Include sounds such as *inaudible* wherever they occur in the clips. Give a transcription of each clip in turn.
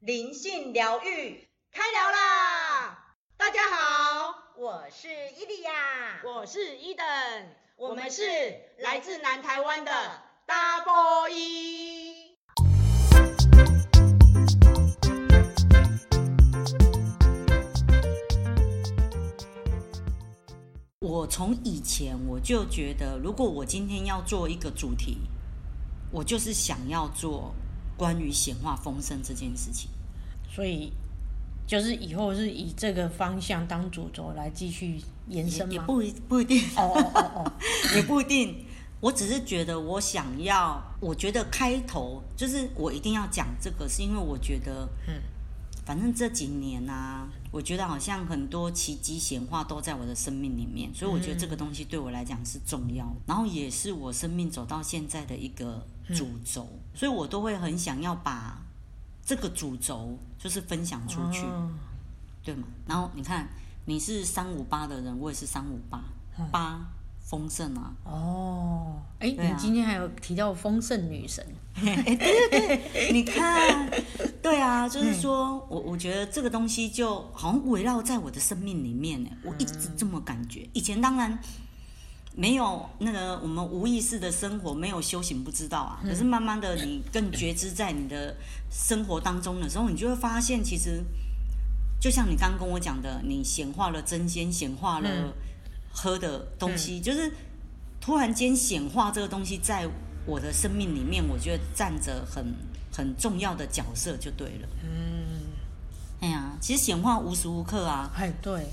灵性疗愈开聊啦！大家好，我是伊利亚，我是伊登，我们是来自南台湾的 Double E。我从以前我就觉得，如果我今天要做一个主题，我就是想要做。关于显化丰盛这件事情，所以就是以后是以这个方向当主轴来继续延伸吗？也，也不不一定哦哦哦哦，*laughs* 也不一定。我只是觉得我想要，我觉得开头就是我一定要讲这个，是因为我觉得，嗯，反正这几年啊，我觉得好像很多奇迹显化都在我的生命里面，所以我觉得这个东西对我来讲是重要，然后也是我生命走到现在的一个。主轴，所以我都会很想要把这个主轴就是分享出去，哦、对吗？然后你看，你是三五八的人，我也是三五八八丰盛啊。哦，哎，啊、你今天还有提到丰盛女神，*laughs* 哎，对对对，你看，对啊，就是说我我觉得这个东西就好像围绕在我的生命里面呢，我一直这么感觉。以前当然。没有那个，我们无意识的生活没有修行，不知道啊。可是慢慢的，你更觉知在你的生活当中的时候，你就会发现，其实就像你刚刚跟我讲的，你显化了真仙，显化了喝的东西，就是突然间显化这个东西，在我的生命里面，我觉得站着很很重要的角色就对了。嗯，哎呀，其实显化无时无刻啊，哎，对，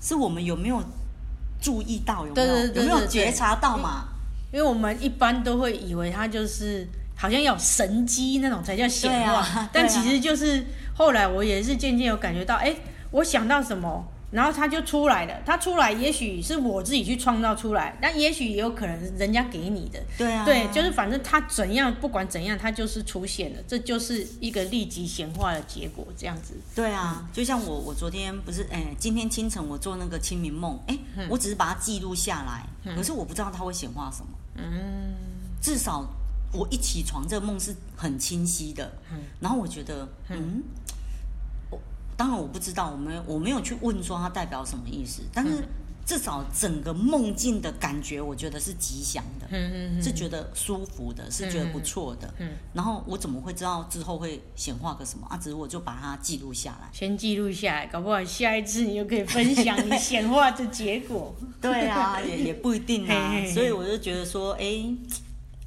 是我们有没有？注意到有没有？有没有觉察到嘛？因为我们一般都会以为它就是好像要神机那种才叫显化，啊、但其实就是后来我也是渐渐有感觉到，哎，我想到什么。然后他就出来了，他出来也许是我自己去创造出来，但也许也有可能人家给你的。对啊，对，就是反正他怎样，不管怎样，他就是出现了，这就是一个立即显化的结果，这样子。对啊，嗯、就像我，我昨天不是，哎，今天清晨我做那个清明梦，哎，嗯、我只是把它记录下来，嗯、可是我不知道它会显化什么。嗯，至少我一起床，这个梦是很清晰的。嗯，然后我觉得，嗯。嗯当然我不知道，我没有我没有去问说它代表什么意思，但是至少整个梦境的感觉，我觉得是吉祥的，嗯嗯，是觉得舒服的，是觉得不错的，嗯。然后我怎么会知道之后会显化个什么啊？只是我就把它记录下来，先记录下来，搞不好下一次你就可以分享你显化的结果。*laughs* 对啊，也也不一定啊，所以我就觉得说，哎。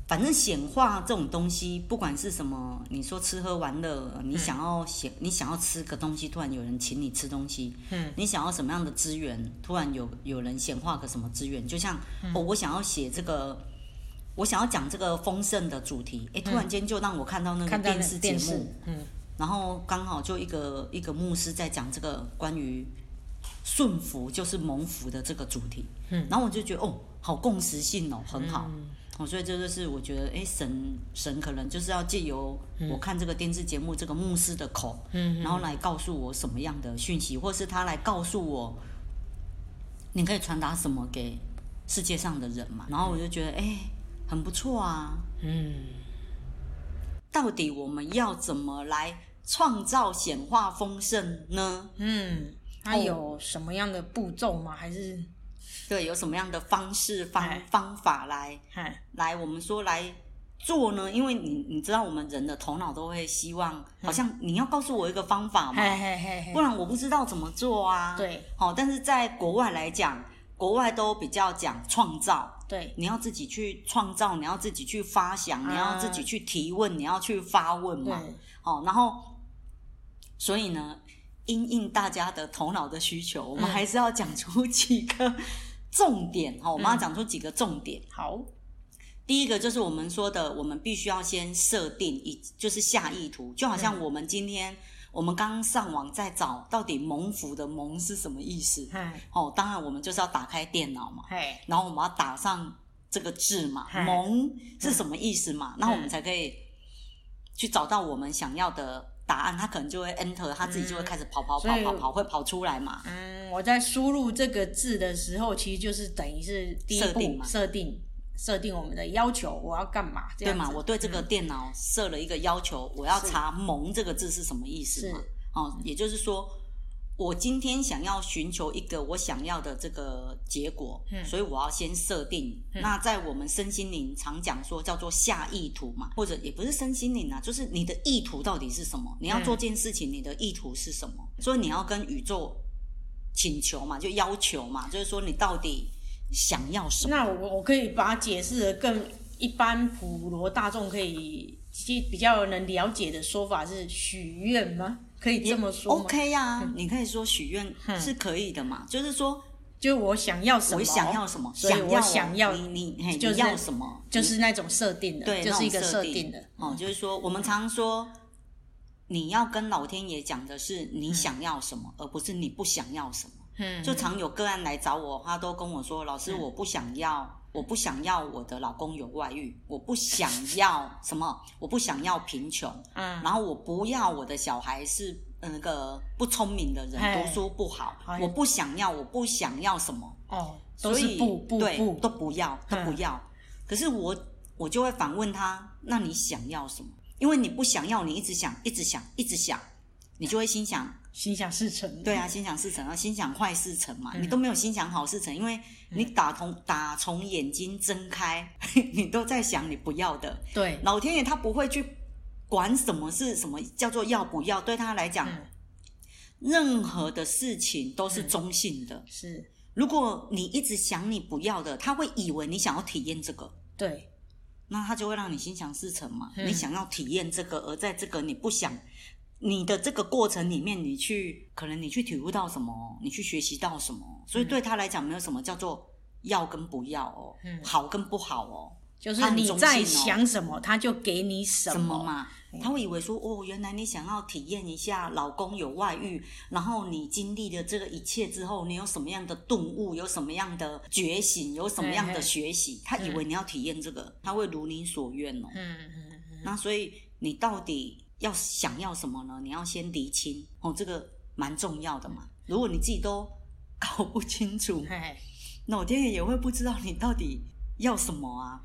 反正显化这种东西，不管是什么，你说吃喝玩乐，你想要显，你想要吃个东西，突然有人请你吃东西，嗯，你想要什么样的资源，突然有有人显化个什么资源，就像、嗯、哦，我想要写这个，我想要讲这个丰盛的主题，哎，突然间就让我看到那个电视节目，嗯，然后刚好就一个一个牧师在讲这个关于顺服就是蒙福的这个主题，嗯，然后我就觉得哦，好共识性哦，很好。嗯哦，所以这就是我觉得，哎，神神可能就是要借由我看这个电视节目，这个牧师的口，嗯，然后来告诉我什么样的讯息，或是他来告诉我，你可以传达什么给世界上的人嘛？然后我就觉得，哎，很不错啊，嗯。到底我们要怎么来创造显化丰盛呢？嗯，它有什么样的步骤吗？还是？对，有什么样的方式方方法来嘿来我们说来做呢？因为你你知道，我们人的头脑都会希望，好像你要告诉我一个方法嘛，不然我不知道怎么做啊。对，好，但是在国外来讲，国外都比较讲创造，对，你要自己去创造，你要自己去发想，啊、你要自己去提问，你要去发问嘛。对。好，然后所以呢，因应大家的头脑的需求，我们还是要讲出几个。重点哈，我们要讲出几个重点。嗯、好，第一个就是我们说的，我们必须要先设定一，就是下意图，就好像我们今天、嗯、我们刚刚上网在找到底蒙福的蒙是什么意思。嗯、哦，当然我们就是要打开电脑嘛，嗯、然后我们要打上这个字嘛，嗯、蒙是什么意思嘛，那、嗯、我们才可以去找到我们想要的。答案，他可能就会 enter，他自己就会开始跑跑跑跑跑，会跑出来嘛。嗯，我在输入这个字的时候，其实就是等于是第一步设定，设定设定我们的要求，我要干嘛？对嘛？我对这个电脑设了一个要求，嗯、我要查“萌”这个字是什么意思嘛？哦，也就是说。我今天想要寻求一个我想要的这个结果，嗯、所以我要先设定。嗯、那在我们身心灵常讲说叫做下意图嘛，或者也不是身心灵啊，就是你的意图到底是什么？你要做件事情，你的意图是什么？嗯、所以你要跟宇宙请求嘛，就要求嘛，就是说你到底想要什么？那我我可以把它解释的更一般普罗大众可以比较能了解的说法是许愿吗？可以这么说吗？OK 呀、你可以说许愿是可以的嘛，嗯、就是说，就我想要什么，我想要什么，所以我想要你你就是要什么，就是那种设定的，对，就是一个设定的。哦，就是说，我们常说，你要跟老天爷讲的是你想要什么，嗯、而不是你不想要什么。嗯，就常有个案来找我，他都跟我说，老师，我不想要。我不想要我的老公有外遇，我不想要 *laughs* 什么，我不想要贫穷，嗯，然后我不要我的小孩是那个不聪明的人，嘿读书不好，我不想要，我不想要什么，哦，所以不不对不都不要都不要，嗯、可是我我就会反问他，那你想要什么？因为你不想要，你一直想，一直想，一直想，你就会心想。心想事成，对啊，心想事成啊，心想坏事成嘛，嗯、你都没有心想好事成，因为你打从、嗯、打从眼睛睁开，*laughs* 你都在想你不要的。对，老天爷他不会去管什么是什么叫做要不要，对他来讲，嗯、任何的事情都是中性的。嗯、是，如果你一直想你不要的，他会以为你想要体验这个。对，那他就会让你心想事成嘛。嗯、你想要体验这个，而在这个你不想。你的这个过程里面，你去可能你去体悟到什么，你去学习到什么，所以对他来讲，没有什么叫做要跟不要哦，嗯、好跟不好哦，就是你在想什么，他就给你什么，嘛。他会以为说，哦，原来你想要体验一下老公有外遇，然后你经历了这个一切之后，你有什么样的顿悟，有什么样的觉醒，有什么样的学习，他以为你要体验这个，他会如你所愿哦。嗯嗯嗯。那所以你到底？要想要什么呢？你要先厘清哦，这个蛮重要的嘛。如果你自己都搞不清楚，*laughs* 老天爷也会不知道你到底要什么啊。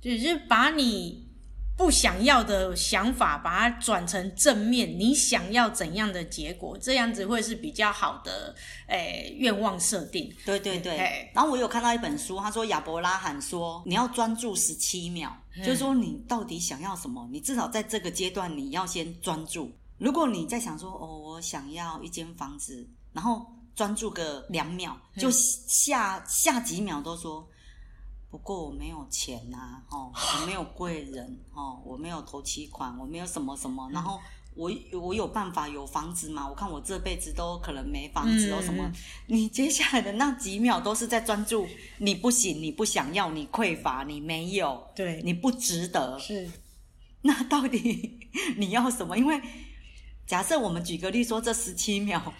只是把你。不想要的想法，把它转成正面。你想要怎样的结果？这样子会是比较好的，诶、欸，愿望设定。对对对。嘿然后我有看到一本书，他说亚伯拉罕说，你要专注十七秒，嗯、就是说你到底想要什么？你至少在这个阶段你要先专注。如果你在想说，哦，我想要一间房子，然后专注个两秒，就下、嗯、下几秒都说。不过我没有钱呐、啊，哦，我没有贵人，哦，我没有头期款，我没有什么什么，然后我我有办法有房子吗？我看我这辈子都可能没房子，哦什么？*laughs* 你接下来的那几秒都是在专注，你不行，你不想要，你匮乏，你没有，对，你不值得，是。*laughs* 那到底 *laughs* 你要什么？因为假设我们举个例说，这十七秒。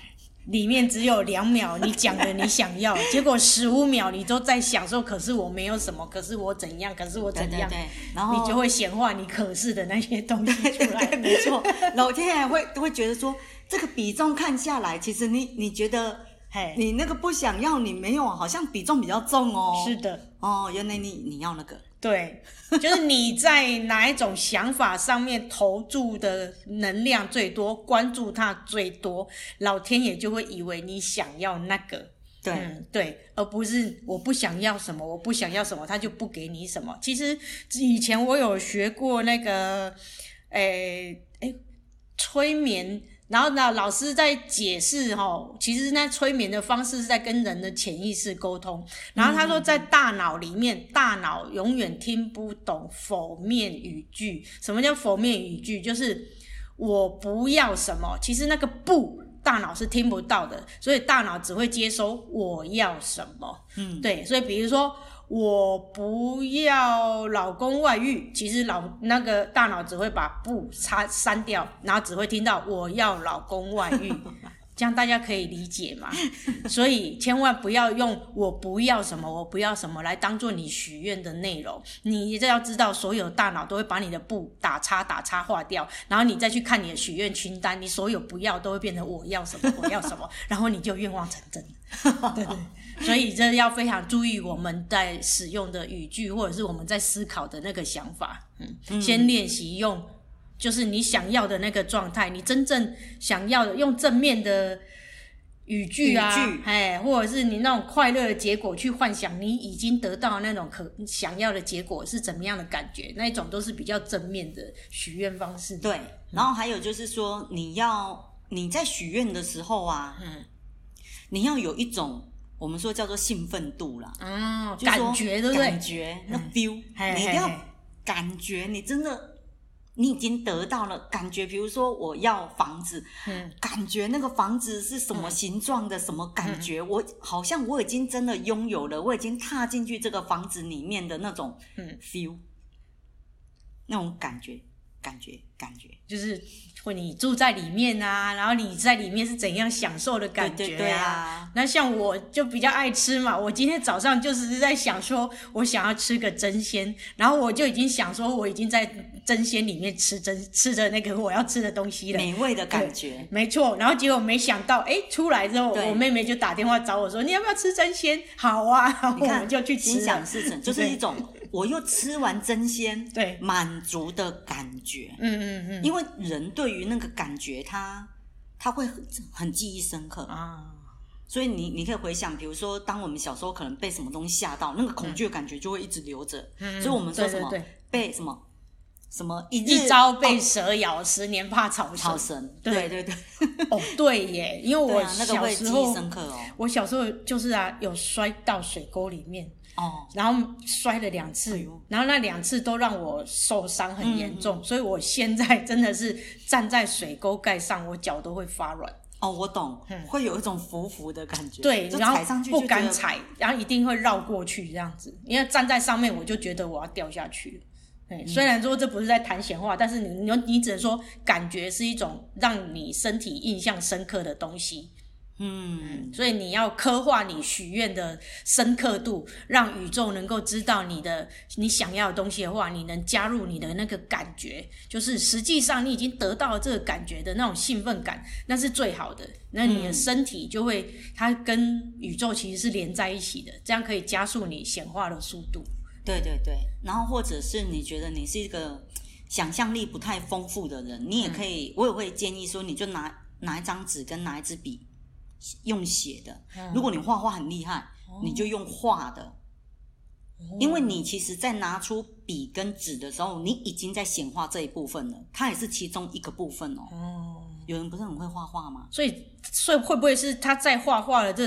里面只有两秒，你讲的你想要，*laughs* 结果十五秒你都在想说，可是我没有什么，可是我怎样，可是我怎样，对对对，然后你就会显化你可是的那些东西出来。*laughs* 对，没错，老天爷会会觉得说，这个比重看下来，其实你你觉得，嘿，你那个不想要，你没有，好像比重比较重哦。是的，哦，原来你你要那个。对，就是你在哪一种想法上面投注的能量最多，关注它最多，老天爷就会以为你想要那个，对、嗯、对，而不是我不想要什么，我不想要什么，他就不给你什么。其实以前我有学过那个，诶、欸、诶、欸，催眠。然后呢，老师在解释哈，其实那催眠的方式是在跟人的潜意识沟通。然后他说，在大脑里面，大脑永远听不懂否面语句。什么叫否面语句？就是我不要什么。其实那个不，大脑是听不到的，所以大脑只会接收我要什么。嗯，对。所以比如说。我不要老公外遇，其实老那个大脑只会把不擦删掉，然后只会听到我要老公外遇，这样大家可以理解嘛？*laughs* 所以千万不要用“我不要什么，我不要什么”来当做你许愿的内容。你这要知道，所有大脑都会把你的不打叉打叉划掉，然后你再去看你的许愿清单，你所有不要都会变成我要什么，*laughs* 我要什么，然后你就愿望成真。*laughs* 对对，所以这要非常注意我们在使用的语句，或者是我们在思考的那个想法。嗯，先练习用。就是你想要的那个状态，你真正想要的，用正面的语句啊，哎句，或者是你那种快乐的结果去幻想，你已经得到那种可想要的结果是怎么样的感觉，那一种都是比较正面的许愿方式。对，然后还有就是说，你要你在许愿的时候啊，嗯，你要有一种我们说叫做兴奋度啦，嗯，感觉对不对？感觉那 feel，你一定要感觉你真的。你已经得到了感觉，比如说我要房子，嗯，感觉那个房子是什么形状的，嗯、什么感觉？嗯、我好像我已经真的拥有了，我已经踏进去这个房子里面的那种 feel，嗯，那种感觉，感觉，感觉，就是。或你住在里面啊，然后你在里面是怎样享受的感觉啊？对对对啊，那像我就比较爱吃嘛，我今天早上就是在想说，我想要吃个蒸鲜，然后我就已经想说，我已经在蒸鲜里面吃蒸吃着那个我要吃的东西了，美味的感觉，没错。然后结果没想到，哎，出来之后，我妹妹就打电话找我说，你要不要吃蒸鲜？好啊，然后我们就去吃。心想事成，就是一种。我又吃完真鲜，对，满足的感觉，嗯嗯嗯，因为人对于那个感觉他，他他会很很记忆深刻。啊，所以你你可以回想，比如说，当我们小时候可能被什么东西吓到，那个恐惧的感觉就会一直留着，嗯，所以我们说什么被什么什么一一朝被蛇咬，十年怕草草绳，对对对，*laughs* 哦对耶，因为我小时候记忆深刻哦，我小时候就是啊，有摔到水沟里面。哦，然后摔了两次，哎、然后那两次都让我受伤很严重，嗯、所以我现在真的是站在水沟盖上，我脚都会发软。哦，我懂，嗯、会有一种浮浮的感觉。对，然后不敢踩，然后一定会绕过去这样子，因为站在上面我就觉得我要掉下去。嗯、虽然说这不是在谈闲话，但是你你你只能说感觉是一种让你身体印象深刻的东西。嗯，所以你要刻画你许愿的深刻度，让宇宙能够知道你的你想要的东西的话，你能加入你的那个感觉，就是实际上你已经得到了这个感觉的那种兴奋感，那是最好的。那你的身体就会，它跟宇宙其实是连在一起的，这样可以加速你显化的速度。对对对，然后或者是你觉得你是一个想象力不太丰富的人，你也可以，嗯、我也会建议说，你就拿拿一张纸跟拿一支笔。用写的，如果你画画很厉害，嗯、你就用画的，哦、因为你其实，在拿出笔跟纸的时候，你已经在显化这一部分了，它也是其中一个部分哦。哦有人不是很会画画吗？所以，所以会不会是他在画画的这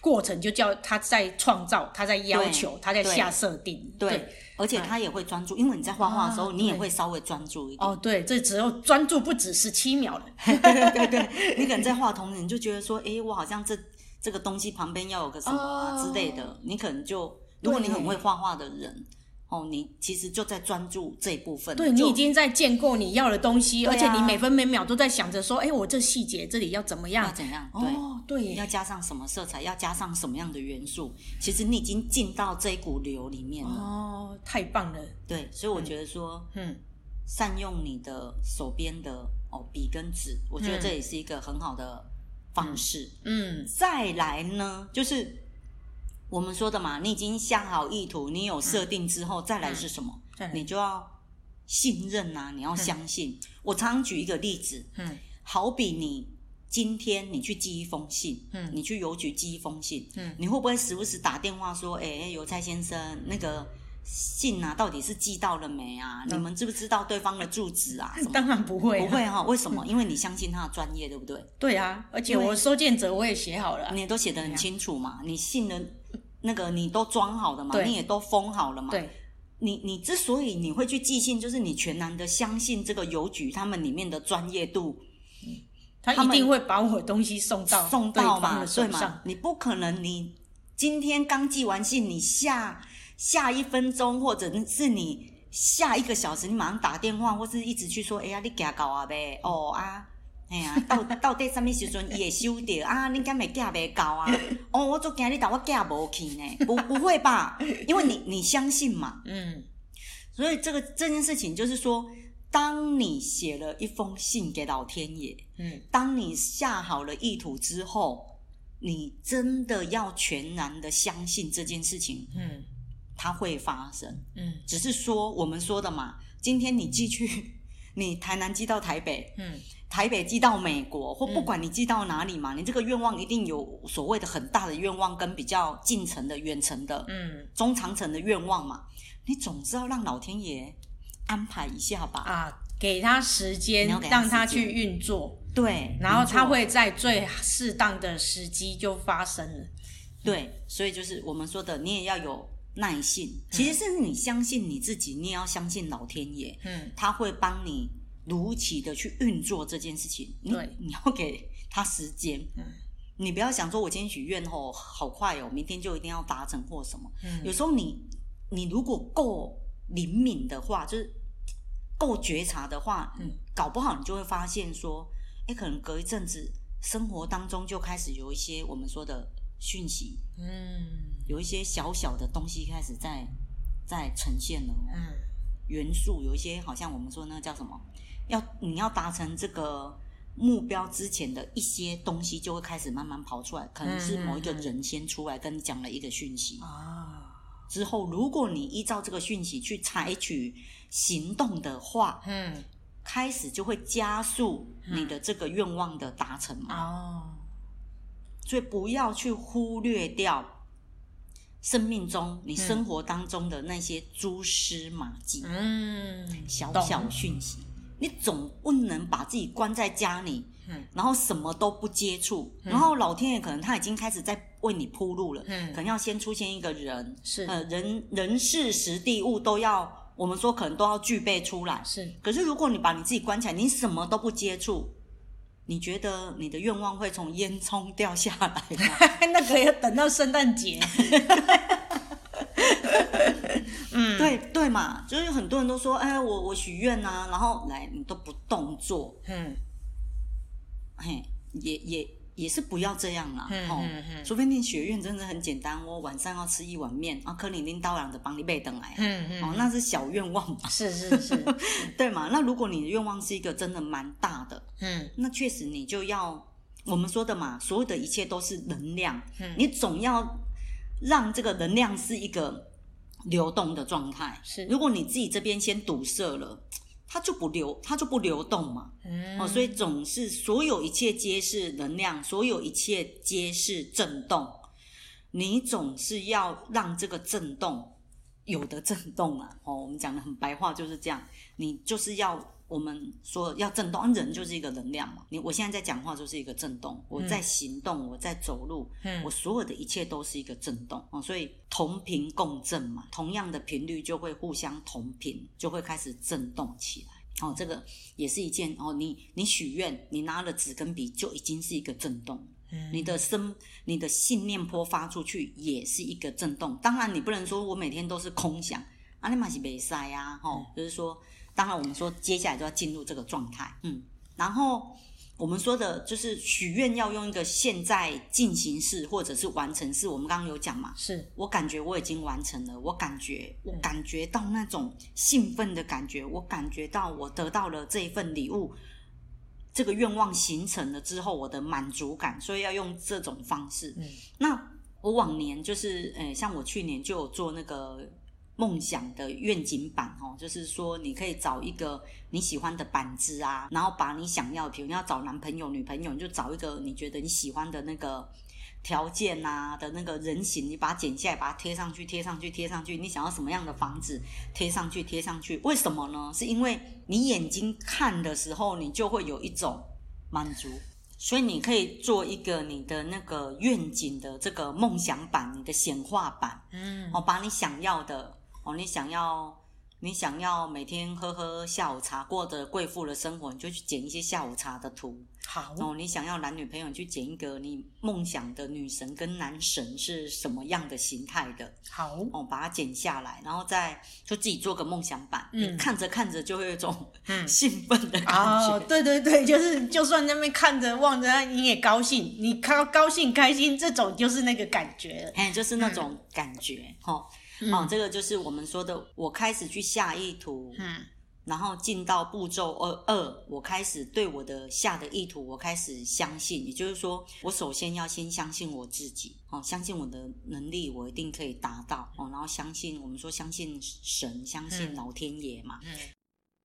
过程，就叫他在创造，他在要求，他在下设定？对，对而且他也会专注，因为你在画画的时候，啊、你也会稍微专注一点。哦，对，这只有专注不止十七秒了。对对对对，你可能在画同时，你就觉得说，哎，我好像这这个东西旁边要有个什么、啊、之类的，你可能就，如果你很会画画的人。哦，你其实就在专注这一部分。对，你已经在建构你要的东西，而且你每分每秒都在想着说，哎，我这细节这里要怎么样？要怎样？对，哦，对，要加上什么色彩？要加上什么样的元素？其实你已经进到这一股流里面了。哦，太棒了。对，所以我觉得说，嗯，善用你的手边的哦笔跟纸，我觉得这也是一个很好的方式。嗯，再来呢，就是。我们说的嘛，你已经下好意图，你有设定之后，嗯、再来是什么？嗯、你就要信任呐、啊，你要相信。嗯、我常常举一个例子，嗯，好比你今天你去寄一封信，嗯，你去邮局寄一封信，嗯，你会不会时不时打电话说，哎，邮差先生，那个信啊，到底是寄到了没啊？嗯、你们知不知道对方的住址啊？*laughs* 当然不会，不会哈、哦。为什么？因为你相信他的专业，对不对？对啊，而且我收件者我也写好了，你都写得很清楚嘛，你信了。那个你都装好了嘛？你也都封好了嘛？对，你你之所以你会去寄信，就是你全然的相信这个邮局他们里面的专业度，他一定会把我的东西送到送到嘛？对嘛？你不可能，你今天刚寄完信，你下下一分钟或者是你下一个小时，你马上打电话或是一直去说，哎呀，你给搞啊呗？哦啊。哎呀，到 *laughs* 到底什么时阵伊会收到啊？*laughs* 你敢会寄未到啊？*laughs* 哦，我做惊你，但我寄无去呢？不不会吧？因为你你相信嘛。嗯。所以这个这件事情就是说，当你写了一封信给老天爷，嗯，当你下好了意图之后，你真的要全然的相信这件事情，嗯，它会发生，嗯，只是说我们说的嘛，今天你寄去，你台南寄到台北，嗯。台北寄到美国，或不管你寄到哪里嘛，嗯、你这个愿望一定有所谓的很大的愿望，跟比较近程的、远程的、嗯，中长程的愿望嘛。你总是要让老天爷安排一下吧。啊，给他时间，让他去运作。对，然后他会在最适当的时机就发生了。对，所以就是我们说的，你也要有耐性。嗯、其实是你相信你自己，你也要相信老天爷。嗯，他会帮你。如期的去运作这件事情，对，*laughs* 你要给他时间，嗯，你不要想说，我今天许愿哦，好快哦，明天就一定要达成或什么，嗯，有时候你你如果够灵敏的话，就是够觉察的话，嗯，搞不好你就会发现说，哎，可能隔一阵子，生活当中就开始有一些我们说的讯息，嗯，有一些小小的东西开始在在呈现了，嗯，元素有一些好像我们说那个叫什么？要你要达成这个目标之前的一些东西，就会开始慢慢跑出来。可能是某一个人先出来跟你讲了一个讯息啊，之后如果你依照这个讯息去采取行动的话，嗯，开始就会加速你的这个愿望的达成嘛。哦，所以不要去忽略掉生命中你生活当中的那些蛛丝马迹，嗯，小小讯息。你总不能把自己关在家里，嗯，然后什么都不接触，嗯，然后老天爷可能他已经开始在为你铺路了，嗯，可能要先出现一个人，是，呃，人人事时地物都要，我们说可能都要具备出来，是。可是如果你把你自己关起来，你什么都不接触，你觉得你的愿望会从烟囱掉下来吗？*laughs* 那个要等到圣诞节。*laughs* 嗯，对对嘛，就是有很多人都说，哎，我我许愿呐，然后来你都不动作，嗯，嘿，也也也是不要这样啦，嗯嗯嗯，除非你学院真的很简单，我晚上要吃一碗面，啊，可你拎刀郎的帮你备等来，嗯嗯，哦，那是小愿望嘛，是是 *laughs* 是，对嘛，那如果你的愿望是一个真的蛮大的，嗯，那确实你就要我们说的嘛，所有的一切都是能量，嗯，你总要让这个能量是一个。流动的状态。是，如果你自己这边先堵塞了，它就不流，它就不流动嘛。嗯，哦，所以总是所有一切皆是能量，所有一切皆是震动。你总是要让这个震动有的震动啊。哦，我们讲的很白话就是这样，你就是要。我们说要震动，人就是一个能量嘛。你我现在在讲话就是一个震动，我在行动，我在走路，嗯，我所有的一切都是一个震动哦。所以同频共振嘛，同样的频率就会互相同频，就会开始震动起来。哦，这个也是一件哦。你你许愿，你拿了纸跟笔就已经是一个震动。嗯，你的声，你的信念波发出去也是一个震动。当然，你不能说我每天都是空想，啊，你嘛是没塞呀，哦，就是说。当然，我们说接下来就要进入这个状态，嗯，然后我们说的就是许愿要用一个现在进行式或者是完成式。我们刚刚有讲嘛，是我感觉我已经完成了，我感觉我感觉到那种兴奋的感觉，我感觉到我得到了这一份礼物，这个愿望形成了之后，我的满足感，所以要用这种方式。嗯，那我往年就是，诶，像我去年就有做那个。梦想的愿景板哦，就是说你可以找一个你喜欢的板子啊，然后把你想要，比如你要找男朋友、女朋友，你就找一个你觉得你喜欢的那个条件啊的那个人形，你把它剪下来，把它贴上去，贴上去，贴上去。你想要什么样的房子，贴上去，贴上去。为什么呢？是因为你眼睛看的时候，你就会有一种满足，所以你可以做一个你的那个愿景的这个梦想板，你的显化板，嗯，哦，把你想要的。哦，你想要你想要每天喝喝下午茶，过着贵妇的生活，你就去剪一些下午茶的图。好哦，你想要男女朋友，你去剪一个你梦想的女神跟男神是什么样的形态的？好哦，把它剪下来，然后再就自己做个梦想版。嗯，你看着看着就会有一种嗯 *laughs* 兴奋的感觉。哦，对对对，就是就算那边看着望着，你也高兴，你高高兴开心，这种就是那个感觉。哎，就是那种感觉。哈、嗯，哦，这个就是我们说的，我开始去下意图。嗯。然后进到步骤二二，我开始对我的下的意图，我开始相信，也就是说，我首先要先相信我自己，哦，相信我的能力，我一定可以达到，哦，然后相信我们说相信神，相信老天爷嘛。嗯。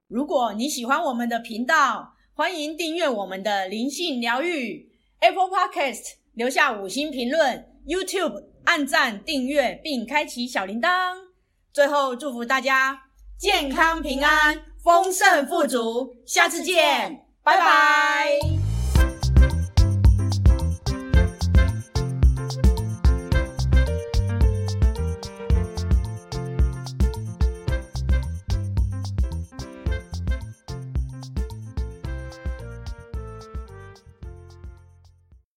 如果你喜欢我们的频道，欢迎订阅我们的灵性疗愈 Apple Podcast，留下五星评论，YouTube 按赞订阅并开启小铃铛。最后祝福大家健康平安。丰盛富足，下次见，拜拜。